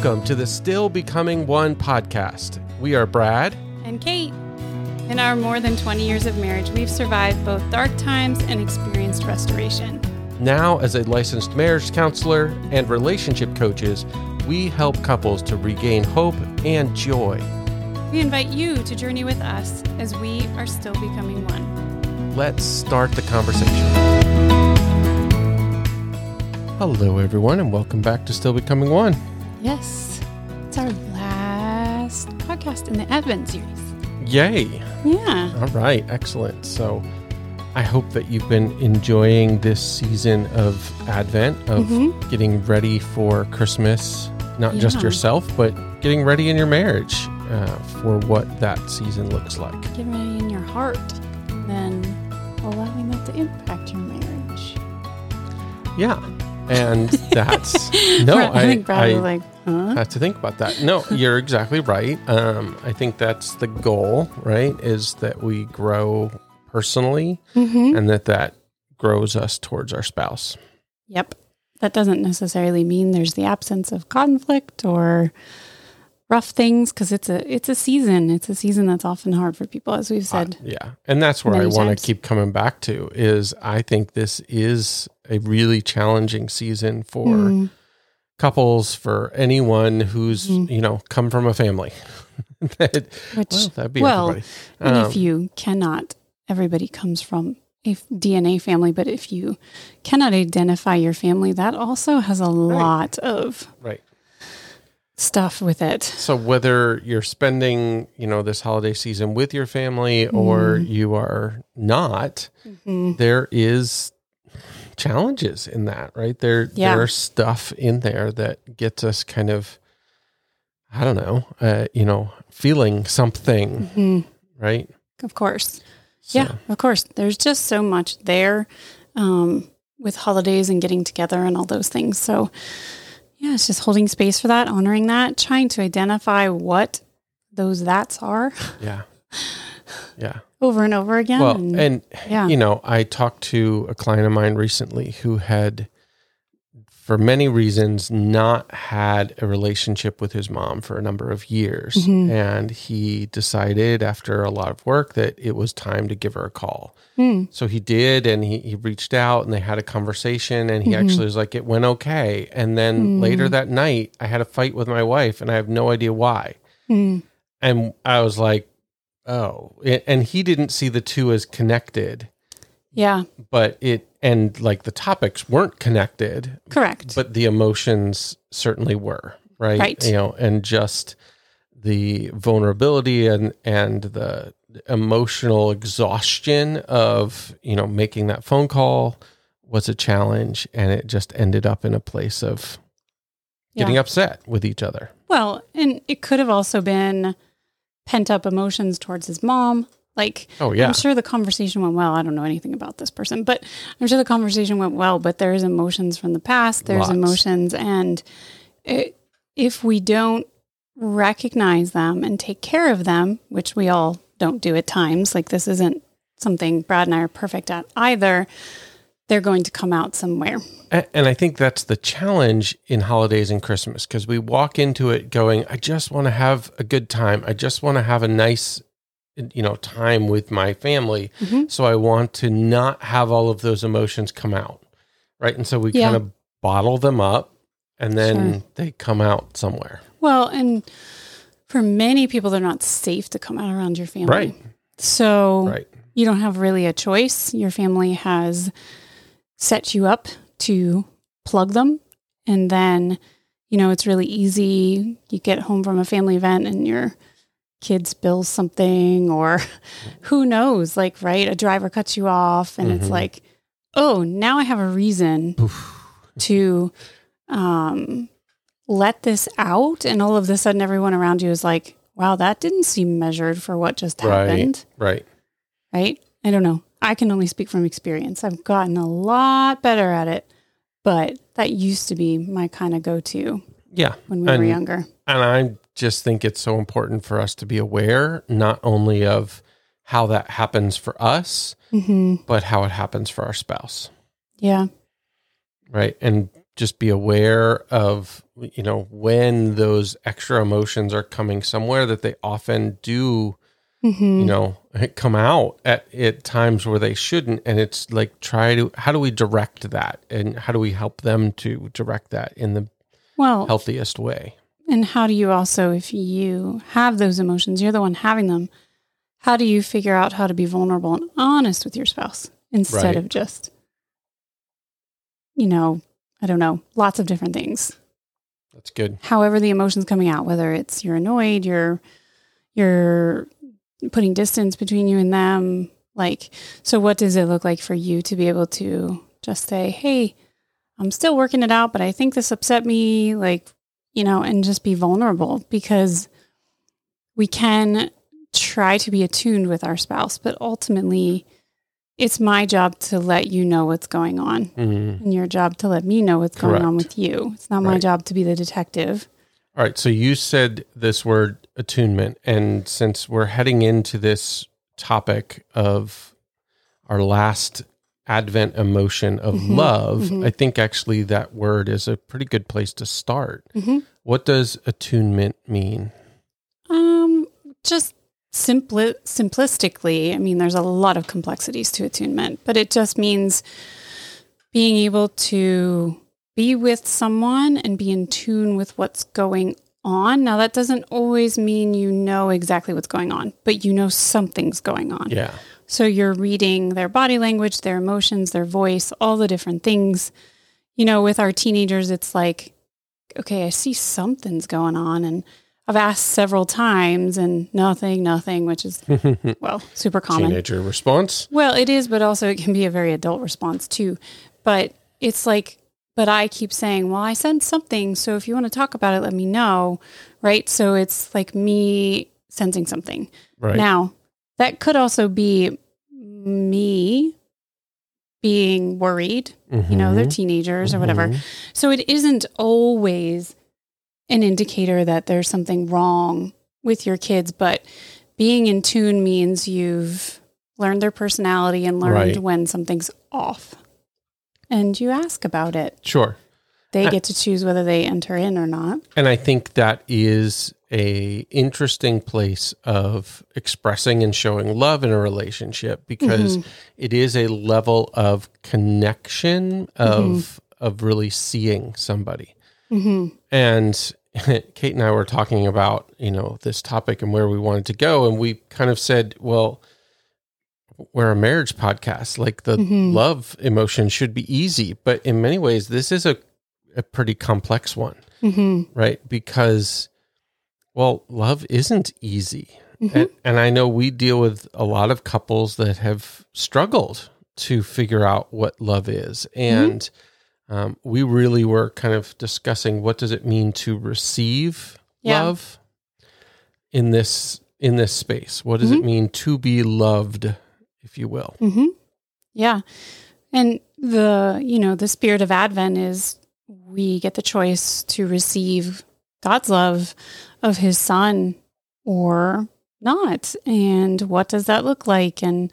Welcome to the Still Becoming One podcast. We are Brad. And Kate. In our more than 20 years of marriage, we've survived both dark times and experienced restoration. Now, as a licensed marriage counselor and relationship coaches, we help couples to regain hope and joy. We invite you to journey with us as we are still becoming one. Let's start the conversation. Hello, everyone, and welcome back to Still Becoming One. Yes, it's our last podcast in the Advent series. Yay! Yeah. All right, excellent. So, I hope that you've been enjoying this season of Advent, of Mhm. getting ready for Christmas, not just yourself, but getting ready in your marriage uh, for what that season looks like. Get ready in your heart and then allowing that to impact your marriage. Yeah. And that's no, I, I, think Brad I was like, huh? have to think about that. No, you're exactly right. Um, I think that's the goal, right? Is that we grow personally Mm-hmm. and that that grows us towards our spouse. Yep. That doesn't necessarily mean there's the absence of conflict or rough things because it's a it's a season. It's a season that's often hard for people, as we've said. Uh, yeah. And that's where I want to keep coming back to is I think this is a really challenging season for Mm, couples, for anyone who's, Mhm. you know, come from a family. that, which, well, that'd be well, everybody. and Um, if you cannot, everybody comes from a DNA family, but if you cannot identify your family, that also has a lot of right. Stuff with it. So whether you're spending, you know, this holiday season with your family or Mm. you are not, Mhm. there is challenges in that, right? There Yeah. there's stuff in there that gets us kind of I don't know, uh, you know, feeling something, Mhm. right? Of course. So, Yeah, of course. There's just so much there um, with holidays and getting together and all those things. So, yeah, it's just holding space for that, honoring that, trying to identify what those that's are Yeah. Yeah. over and over again. Well, and, and yeah, you know, I talked to a client of mine recently who had, for many reasons, not had a relationship with his mom for a number of years. Mhm. And he decided after a lot of work that it was time to give her a call. Hmm. So he did, and he, he reached out and they had a conversation. And he Mhm. actually was like, it went okay. And then Mm. later that night, I had a fight with my wife, and I have no idea why. Hmm. And I was like, oh. And he didn't see the two as connected yeah, but it and like the topics weren't connected correct. but the emotions certainly were right Right. you know and just the vulnerability and and the emotional exhaustion of you know making that phone call was a challenge and it just ended up in a place of getting Yeah. upset with each other well, and it could have also been pent up emotions towards his mom. Like, oh yeah I'm sure the conversation went well. I don't know anything about this person, but I'm sure the conversation went well. But there's emotions from the past. There's Lots. emotions, and it, if we don't recognize them and take care of them, which we all don't do at times, like this isn't something Brad and I are perfect at either. They're going to come out somewhere. And I think that's the challenge in holidays and Christmas because we walk into it going, I just want to have a good time. I just want to have a nice, you know, time with my family. Mhm. So I want to not have all of those emotions come out. Right. And so we Yeah. kind of bottle them up and then Sure. they come out somewhere. Well, and for many people, they're not safe to come out around your family. Right. So Right. you don't have really a choice. Your family has set you up to plug them. And then, you know, it's really easy. You get home from a family event and your kid spills something, or who knows, like, right? A driver cuts you off, and it's Mhm. like, oh, now I have a reason to um, let this out. And all of a sudden, everyone around you is like, wow, that didn't seem measured for what just happened Right. right? I don't know. I can only speak from experience. I've gotten a lot better at it, but that used to be my kind of go to Yeah. when we were younger. And I just think it's so important for us to be aware not only of how that happens for us, hmm but how it happens for our spouse. Yeah. right? And just be aware of you know when those extra emotions are coming somewhere that they often do Mm-hmm. you know come out at, at times where they shouldn't and it's like try to how do we direct that and how do we help them to direct that in the well, healthiest way and how do you also, if you have those emotions, you're the one having them, how do you figure out how to be vulnerable and honest with your spouse instead Right. of just, you know, I don't know, lots of different things. that's good however the emotions coming out whether it's you're annoyed you're you're putting distance between you and them like so what does it look like for you to be able to just say hey i'm still working it out but i think this upset me like you know and just be vulnerable because we can try to be attuned with our spouse but ultimately it's my job to let you know what's going on Mhm. and your job to let me know what's going on with you it's not my Right. job to be the detective all right so you said this word attunement and since we're heading into this topic of our last advent emotion of Mhm. love Mhm. i think actually that word is a pretty good place to start Mhm. what does attunement mean Um, just simpli- simplistically, I mean, there's a lot of complexities to attunement, but it just means being able to be with someone and be in tune with what's going on. Now, that doesn't always mean you know exactly what's going on, but you know something's going on. yeah So you're reading their body language, their emotions, their voice, all the different things. You know, with our teenagers, it's like, okay, I see something's going on. And I've asked several times and nothing, nothing, which is, well, super common. teenager response Well, it is, but also it can be a very adult response too. But it's like, but I keep saying, well, I sense something. So if you want to talk about it, let me know. Right. So it's like me sensing something. right Now, that could also be me being worried. You know, they're Mhm. teenagers or whatever. Mhm. So it isn't always an indicator that there's something wrong with your kids, but being in tune means you've learned their personality and learned Right. when something's off. And you ask about it. sure They get to choose whether they enter in or not. and i think that is a interesting place of expressing and showing love in a relationship because Mhm. it is a level of connection of of really seeing somebody Mhm. and Kate and I were talking about, you know, this topic and where we wanted to go. And we kind of said, well, we're a marriage podcast. Like the Mhm. love emotion should be easy. But in many ways, this is a, a pretty complex one, Mhm. right? Because, well, love isn't easy. Mhm. And, and I know we deal with a lot of couples that have struggled to figure out what love is. And um, we really were kind of discussing what does it mean to receive Yeah. love in this in this space. What does it mean to be loved, if you will? hmm Yeah. And the, you know, the spirit of Advent is we get the choice to receive God's love of his son or not. And what does that look like? And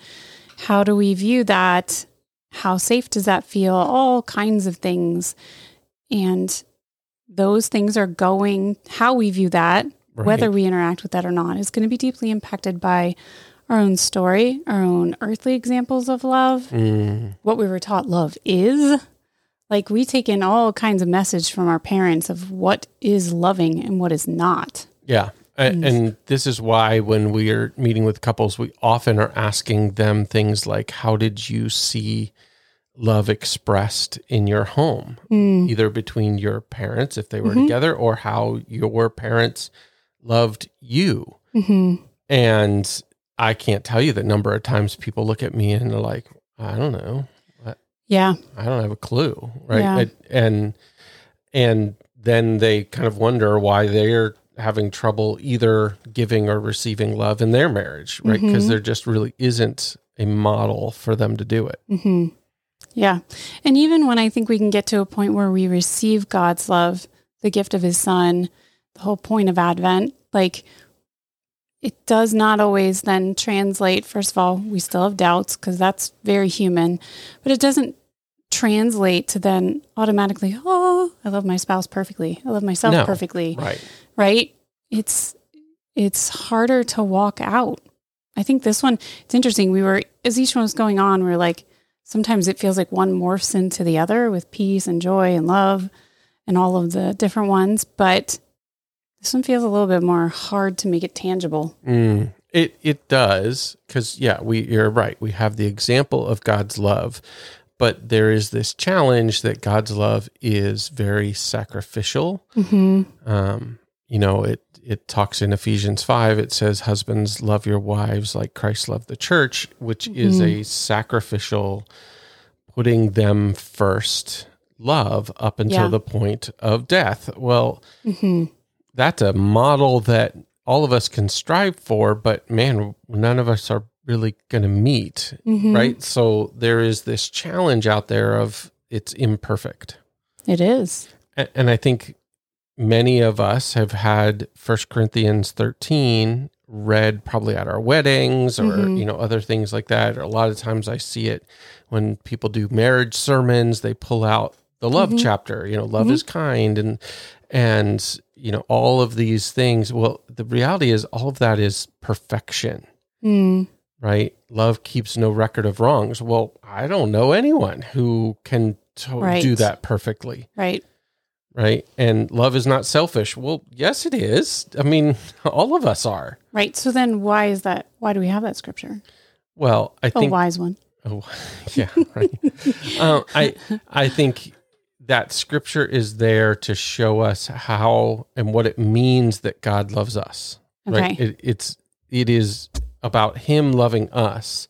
how do we view that? How safe does that feel? All kinds of things. And those things are going, how we view that, Right. whether we interact with that or not, is going to be deeply impacted by our own story, our own earthly examples of love, Mm, what we were taught love is. Like we take in all kinds of message from our parents of what is loving and what is not. yeah. A- And this is why when we are meeting with couples, we often are asking them things like, How did you see love expressed in your home? Mm. either between your parents if they were Mhm. together or how your parents loved you. hmm And I can't tell you the number of times people look at me and they're like, I don't know. Yeah. I don't have a clue. Right. Yeah. It- and and then they kind of wonder why they're having trouble either giving or receiving love in their marriage, right? Because Mhm. there just really isn't a model for them to do it. hmm Yeah. And even when I think we can get to a point where we receive God's love, the gift of his son, the whole point of Advent, like it does not always then translate. First of all, we still have doubts because that's very human, but it doesn't translate to then automatically, oh, I love my spouse perfectly. I love myself No. perfectly. Right. Right? It's it's harder to walk out. I think this one it's interesting. We were as each one was going on, we are like sometimes it feels like one morphs into the other with peace and joy and love and all of the different ones, but this one feels a little bit more hard to make it tangible. Mm, it it does because yeah, we you're right. We have the example of God's love, but there is this challenge that God's love is very sacrificial. Mm-hmm. Um, you know, it it talks in Ephesians five. It says, "Husbands, love your wives like Christ loved the church," which is Mhm. a sacrificial, putting them first love up until Yeah. the point of death. Well, Mm-hmm. That's a model that all of us can strive for, but man, none of us are really going to meet, Mm-hmm. right? So there is this challenge out there of it's imperfect. It is. And I think many of us have had First Corinthians 13 read probably at our weddings or Mhm. you know other things like that. A lot of times I see it when people do marriage sermons, they pull out the love Mhm. chapter, you know, love Mhm. is kind and and you know all of these things. Well, the reality is all of that is perfection Mm. right? Love keeps no record of wrongs. Well, I don't know anyone who can to- Right. do that perfectly, Right. right? And love is not selfish. Well, yes, it is. I mean, all of us are. Right. So then why is that? Why do we have that scripture? Well, I A think. wise one. Oh, yeah, right. um, I I think that scripture is there to show us how and what it means that God loves us. Right? Okay. It, it's it is about Him loving us,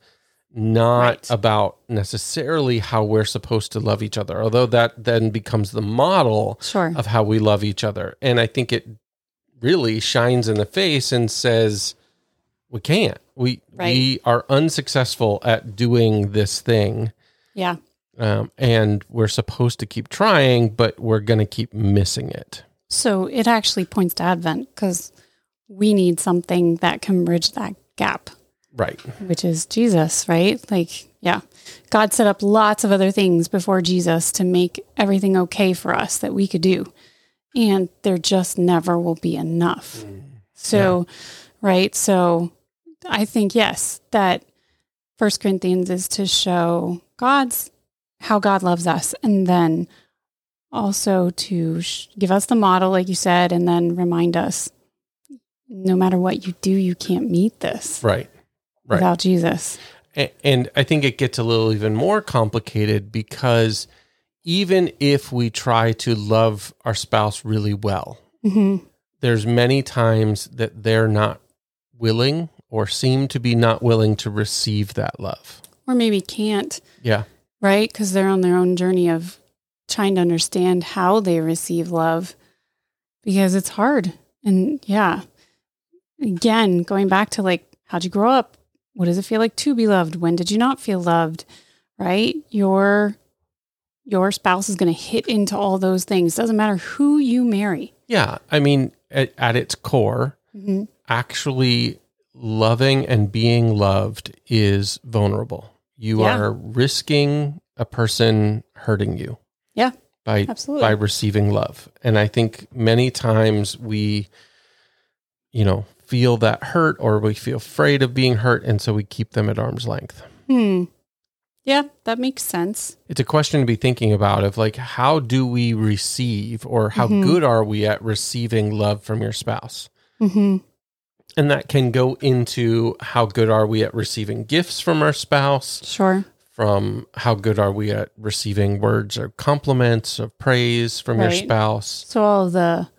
not Right. about necessarily how we're supposed to love each other. Although that then becomes the model Sure. of how we love each other, and I think it really shines in the face and says we can't. We Right. we are unsuccessful at doing this thing. Yeah. Um, and we're supposed to keep trying, but we're going to keep missing it. So it actually points to Advent because we need something that can bridge that gap, Right. which is Jesus, right? Like, yeah, God set up lots of other things before Jesus to make everything okay for us that we could do. And there just never will be enough. So, right. So I think, yes, that First Corinthians is to show God's how God loves us and then also to sh- give us the model, like you said, and then remind us no matter what you do, you can't meet this Right. Right. without Jesus. A- And I think it gets a little even more complicated because even if we try to love our spouse really well, hmm there's many times that they're not willing or seem to be not willing to receive that love. Or maybe can't, Yeah. Right? Because they're on their own journey of trying to understand how they receive love because it's hard. And yeah, again, going back to like, how'd you grow up? What does it feel like to be loved? When did you not feel loved? Right? Your your spouse is going to hit into all those things. Doesn't matter who you marry. Yeah. I mean, at, at its core, hmm actually loving and being loved is vulnerable. You Yeah. are risking a person hurting you. Yeah, By absolutely. by receiving love. And I think many times we you know, feel that hurt or we feel afraid of being hurt and so we keep them at arm's length. Hmm. Yeah, that makes sense. It's a question to be thinking about of like how do we receive or how Mhm. good are we at receiving love from your spouse? hmm And that can go into how good are we at receiving gifts from our spouse, Sure. from how good are we at receiving words or compliments of praise from your spouse. So all of the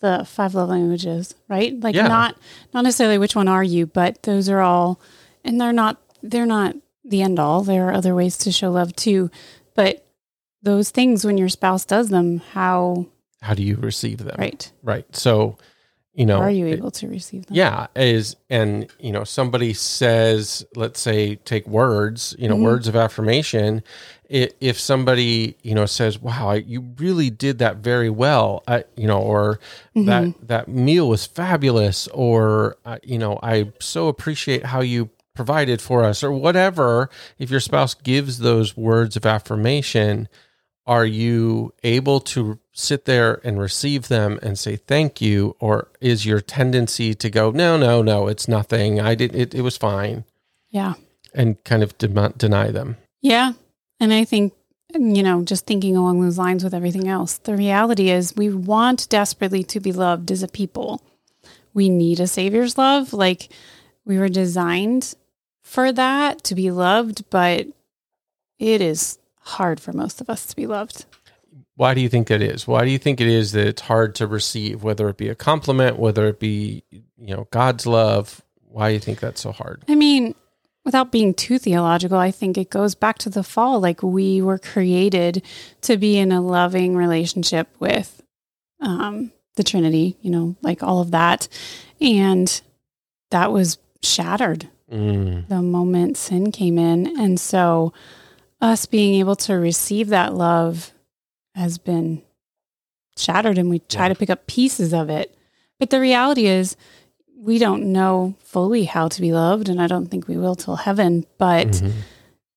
the five love languages, right? Like Yeah. not not necessarily which one are you, but those are all and they're not they're not the end all. There are other ways to show love too. But those things when your spouse does them, how How do you receive them? right. Right. So, you know, are you it- able to receive them? Yeah, is and you know somebody says, let's say, take words, you know, Mhm. words of affirmation. If somebody you know says, "Wow, you really did that very well," I, you know, or Mhm. that that meal was fabulous, or uh, you know, I so appreciate how you provided for us, or whatever. If your spouse gives those words of affirmation, are you able to sit there and receive them and say thank you or is your tendency to go no no no it's nothing i did it, it was fine Yeah. and kind of de- deny them Yeah. And I think, you know, just thinking along those lines with everything else, the reality is we want desperately to be loved as a people. We need a savior's love. Like we were designed for that to be loved, but it is hard for most of us to be loved. why do you think that is why do you think it is that it's hard to receive whether it be a compliment whether it be you know god's love why do you think that's so hard I mean, without being too theological, I think it goes back to the fall. Like we were created to be in a loving relationship with um, the Trinity, you know, like all of that. And that was shattered mm, the moment sin came in. And so us being able to receive that love has been shattered and we try Yeah. to pick up pieces of it. But the reality is we don't know fully how to be loved and I don't think we will till heaven, but mhm.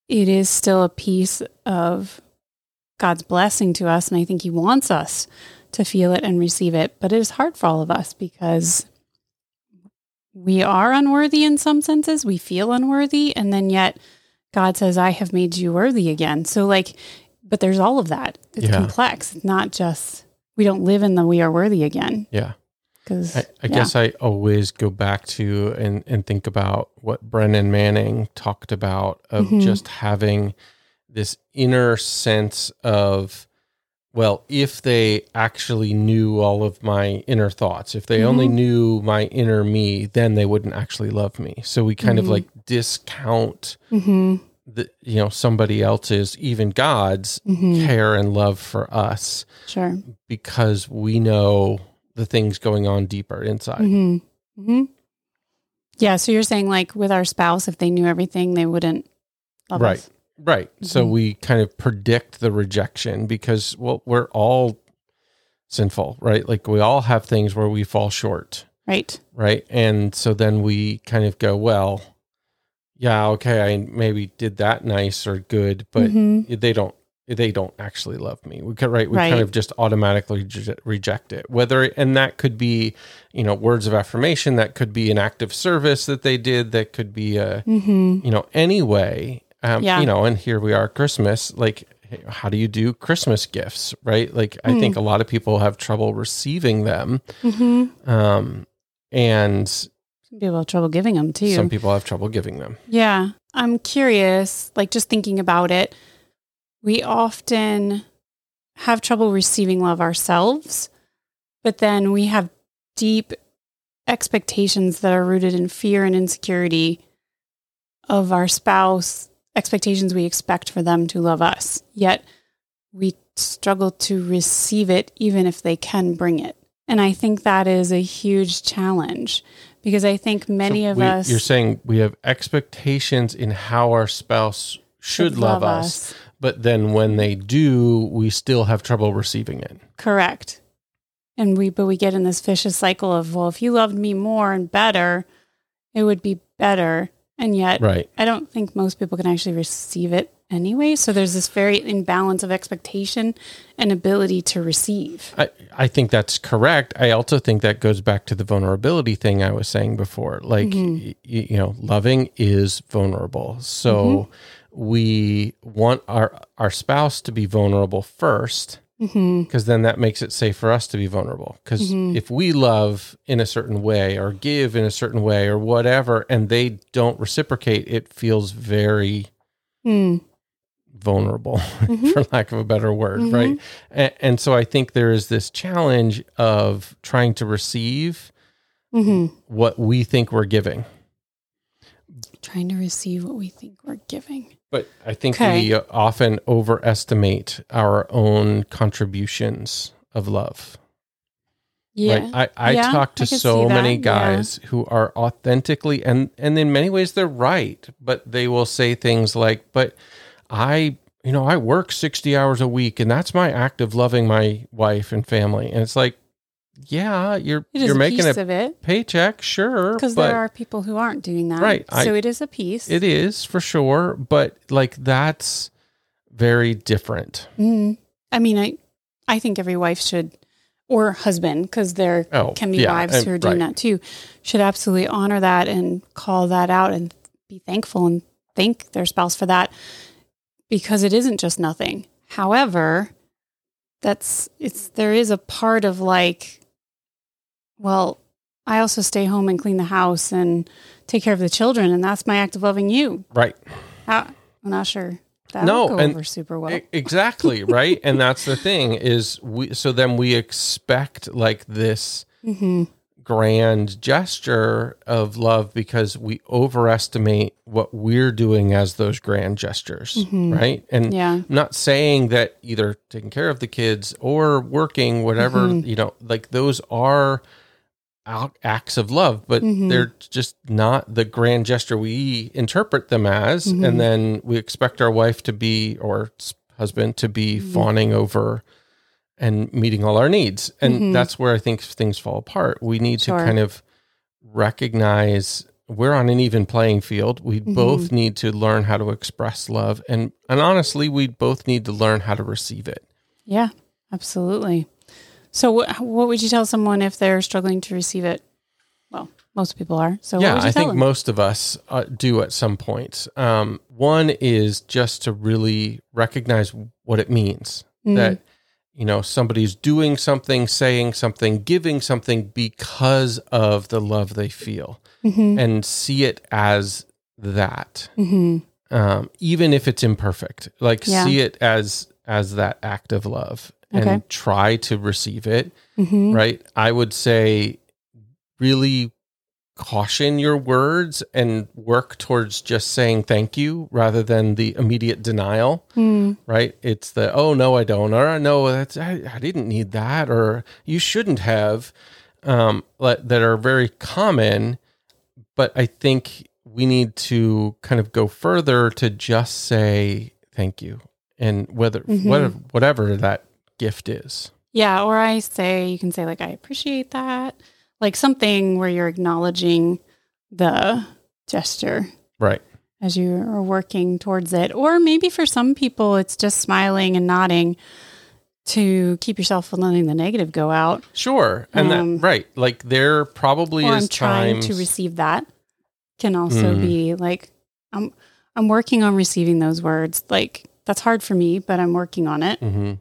it is still a piece of God's blessing to us and I think he wants us to feel it and receive it, but it is hard for all of us because we are unworthy in some senses. We feel unworthy. And then yet God says, I have made you worthy again. So, like, but there's all of that. It's Yeah. complex. It's not just, we don't live in the we are worthy again. yeah Because I, I guess I always go back to and, and think about what Brennan Manning talked about of Mhm. just having this inner sense of, well, if they actually knew all of my inner thoughts, if they only Mhm. knew my inner me, then they wouldn't actually love me. So we kind of Mhm. like discount hmm the, you know, somebody else's, even God's hmm care and love for us Sure. because we know the things going on deeper inside. hmm hmm Yeah. So you're saying, like, with our spouse, if they knew everything, they wouldn't love Right. us. Right. So Mhm. we kind of predict the rejection because, well, we're all sinful, right? Like we all have things where we fall short, Right. right? And so then we kind of go, well, yeah, okay, I maybe did that nice or good, but Mhm. they don't. They don't actually love me. We could, right? We kind of just automatically ju- reject it. Whether and that could be, you know, words of affirmation. That could be an act of service that they did. That could be a, hmm you know, anyway, um, Yeah. you know, and here we are, Christmas. Like, how do you do Christmas gifts, right? Like, I Mm. think a lot of people have trouble receiving them, hmm um, and Some people have trouble giving them too. some people have trouble giving them. Yeah. I'm curious, like just thinking about it, we often have trouble receiving love ourselves, but then we have deep expectations that are rooted in fear and insecurity of our spouse, expectations we expect for them to love us. Yet we struggle to receive it even if they can bring it. And I think that is a huge challenge because I think many So of we- us You're saying we have expectations in how our spouse should love, us, but then when they do, we still have trouble receiving it. Correct. And we, but we get in this vicious cycle of, well, if you loved me more and better, it would be better. And yet, Right. I don't think most people can actually receive it anyway. So there's this very imbalance of expectation and ability to receive. I, I think that's correct. I also think that goes back to the vulnerability thing I was saying before. Like, Mhm. y- you know, loving is vulnerable. So we want our, our spouse to be vulnerable first because then that makes it safe for us to be vulnerable. Because Mhm. if we love in a certain way or give in a certain way or whatever, and they don't reciprocate, it feels very Mm. Vulnerable, Mhm. for lack of a better word, Mhm. right? And, and so I think there is this challenge of trying to receive hmm what we think we're giving. Trying to receive what we think we're giving. But I think Okay. we often overestimate our own contributions of love. Yeah. Right? I, I Yeah, talk to I so many yeah. guys who are authentically and and in many ways they're right, but they will say things like, But I you know, I work sixty hours a week and that's my act of loving my wife and family. And it's like, yeah, you're you're a making piece a of it paycheck, sure. because there are people who aren't doing that. Right, I- so it is a piece. it is for sure. But like that's very different. Mm. I mean, I I think every wife should, or husband, because there Oh, can be yeah, wives and- who are doing right. that too, should absolutely honor that and call that out and be thankful and thank their spouse for that because it isn't just nothing. However, that's it's there is a part of like, well, I also stay home and clean the house and take care of the children, and that's my act of loving you. Right. How, I'm not sure that No, and- over super well. Exactly. Right. and that's the thing is we, so then we expect like this hmm grand gesture of love because we overestimate what we're doing as those grand gestures. Mhm. Right. And Yeah. I'm not saying that either taking care of the kids or working, whatever, Mhm. you know, like those are acts of love, but Mhm. they're just not the grand gesture we interpret them as. And then we expect our wife to be, or husband to be Mhm. fawning over and meeting all our needs. And Mhm. that's where I think things fall apart. We need Sure. to kind of recognize we're on an even playing field. We Mhm. both need to learn how to express love and and honestly, we both need to learn how to receive it. Yeah, absolutely. So, wh- what would you tell someone if they're struggling to receive it? Well, most people are. So, yeah, what I think them? most of us uh, do at some point. Um, one is just to really recognize what it means Mm. that you know somebody's doing something, saying something, giving something because of the love they feel, Mhm, and see it as that. mhm. um, even if it's imperfect like Yeah. see it as as that act of love Okay. and try to receive it Mhm. right i would say really caution your words and work towards just saying thank you rather than the immediate denial Mm, right? It's the oh no i don't or no that's i, I didn't need that or you shouldn't have um that are very common. But i think we need to kind of go further to just say thank you and whether Mhm. whatever, whatever that gift is. Yeah, or I say you can say like I appreciate that, like something where you're acknowledging the gesture right as you are working towards it. Or maybe for some people, it's just smiling and nodding to keep yourself from letting the negative go out. sure and Um, that right like there probably is I'm trying times to receive that can also Mhm. be like I'm I'm working on receiving those words. Like that's hard for me, but I'm working on it. Mhm.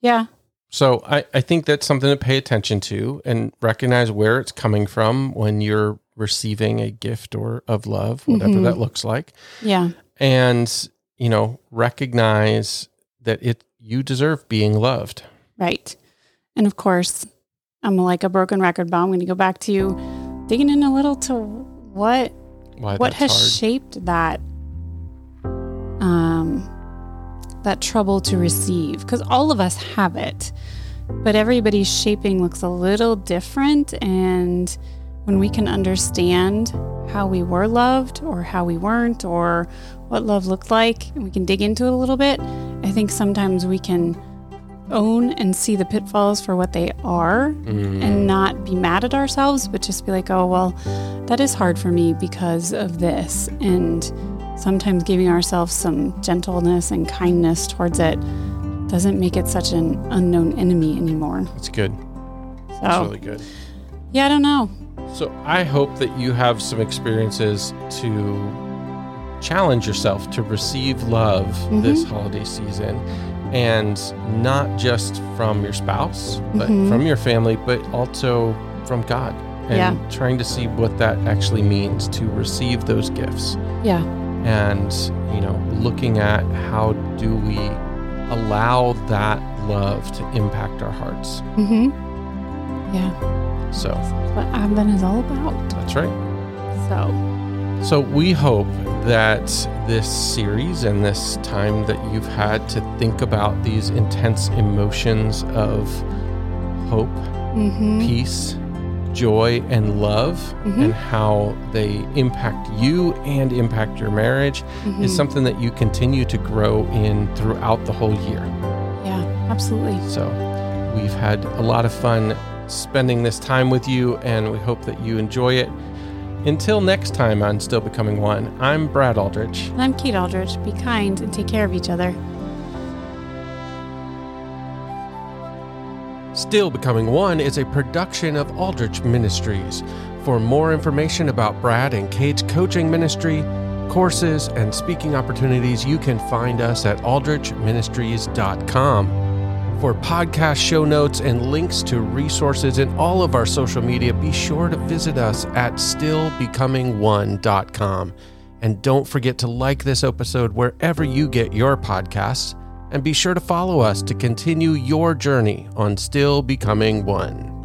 Yeah. So I, I think that's something to pay attention to and recognize where it's coming from when you're receiving a gift or of love, whatever Mhm. that looks like. Yeah. And, you know, recognize that it you deserve being loved. Right. And of course, I'm like a broken record, but I'm going to go back to you digging in a little to what Why what has hard. shaped that um that trouble to receive because all of us have it but everybody's shaping looks a little different and when we can understand how we were loved or how we weren't or what love looked like and we can dig into it a little bit i think sometimes we can own and see the pitfalls for what they are Mm, and not be mad at ourselves, but just be like, oh, well, that is hard for me because of this. And sometimes giving ourselves some gentleness and kindness towards it doesn't make it such an unknown enemy anymore. that's good. So, That's really good. yeah, I don't know. So I hope that you have some experiences to challenge yourself to receive love this Mhm. holiday season and not just from your spouse, but Mhm. from your family, but also from God. And Yeah. trying to see what that actually means to receive those gifts. Yeah. And, you know, looking at how do we allow that love to impact our hearts. Mm-hmm. Yeah. So That's what Advent is all about. that's right. So, So we hope that this series and this time that you've had to think about these intense emotions of hope, mm-hmm. peace, joy, and love, Mhm. and how they impact you and impact your marriage Mm-hmm. is something that you continue to grow in throughout the whole year. yeah, absolutely. So we've had a lot of fun spending this time with you, and we hope that you enjoy it. Until next time on Still Becoming One, I'm Brad Aldrich. And I'm Kate Aldrich. Be kind and take care of each other. Still Becoming One is a production of Aldrich Ministries. For more information about Brad and Kate's coaching ministry, courses, and speaking opportunities, you can find us at aldrichministries.com. For podcast show notes and links to resources in all of our social media, be sure to visit us at stillbecomingone.com. And don't forget to like this episode wherever you get your podcasts. And be sure to follow us to continue your journey on Still Becoming One.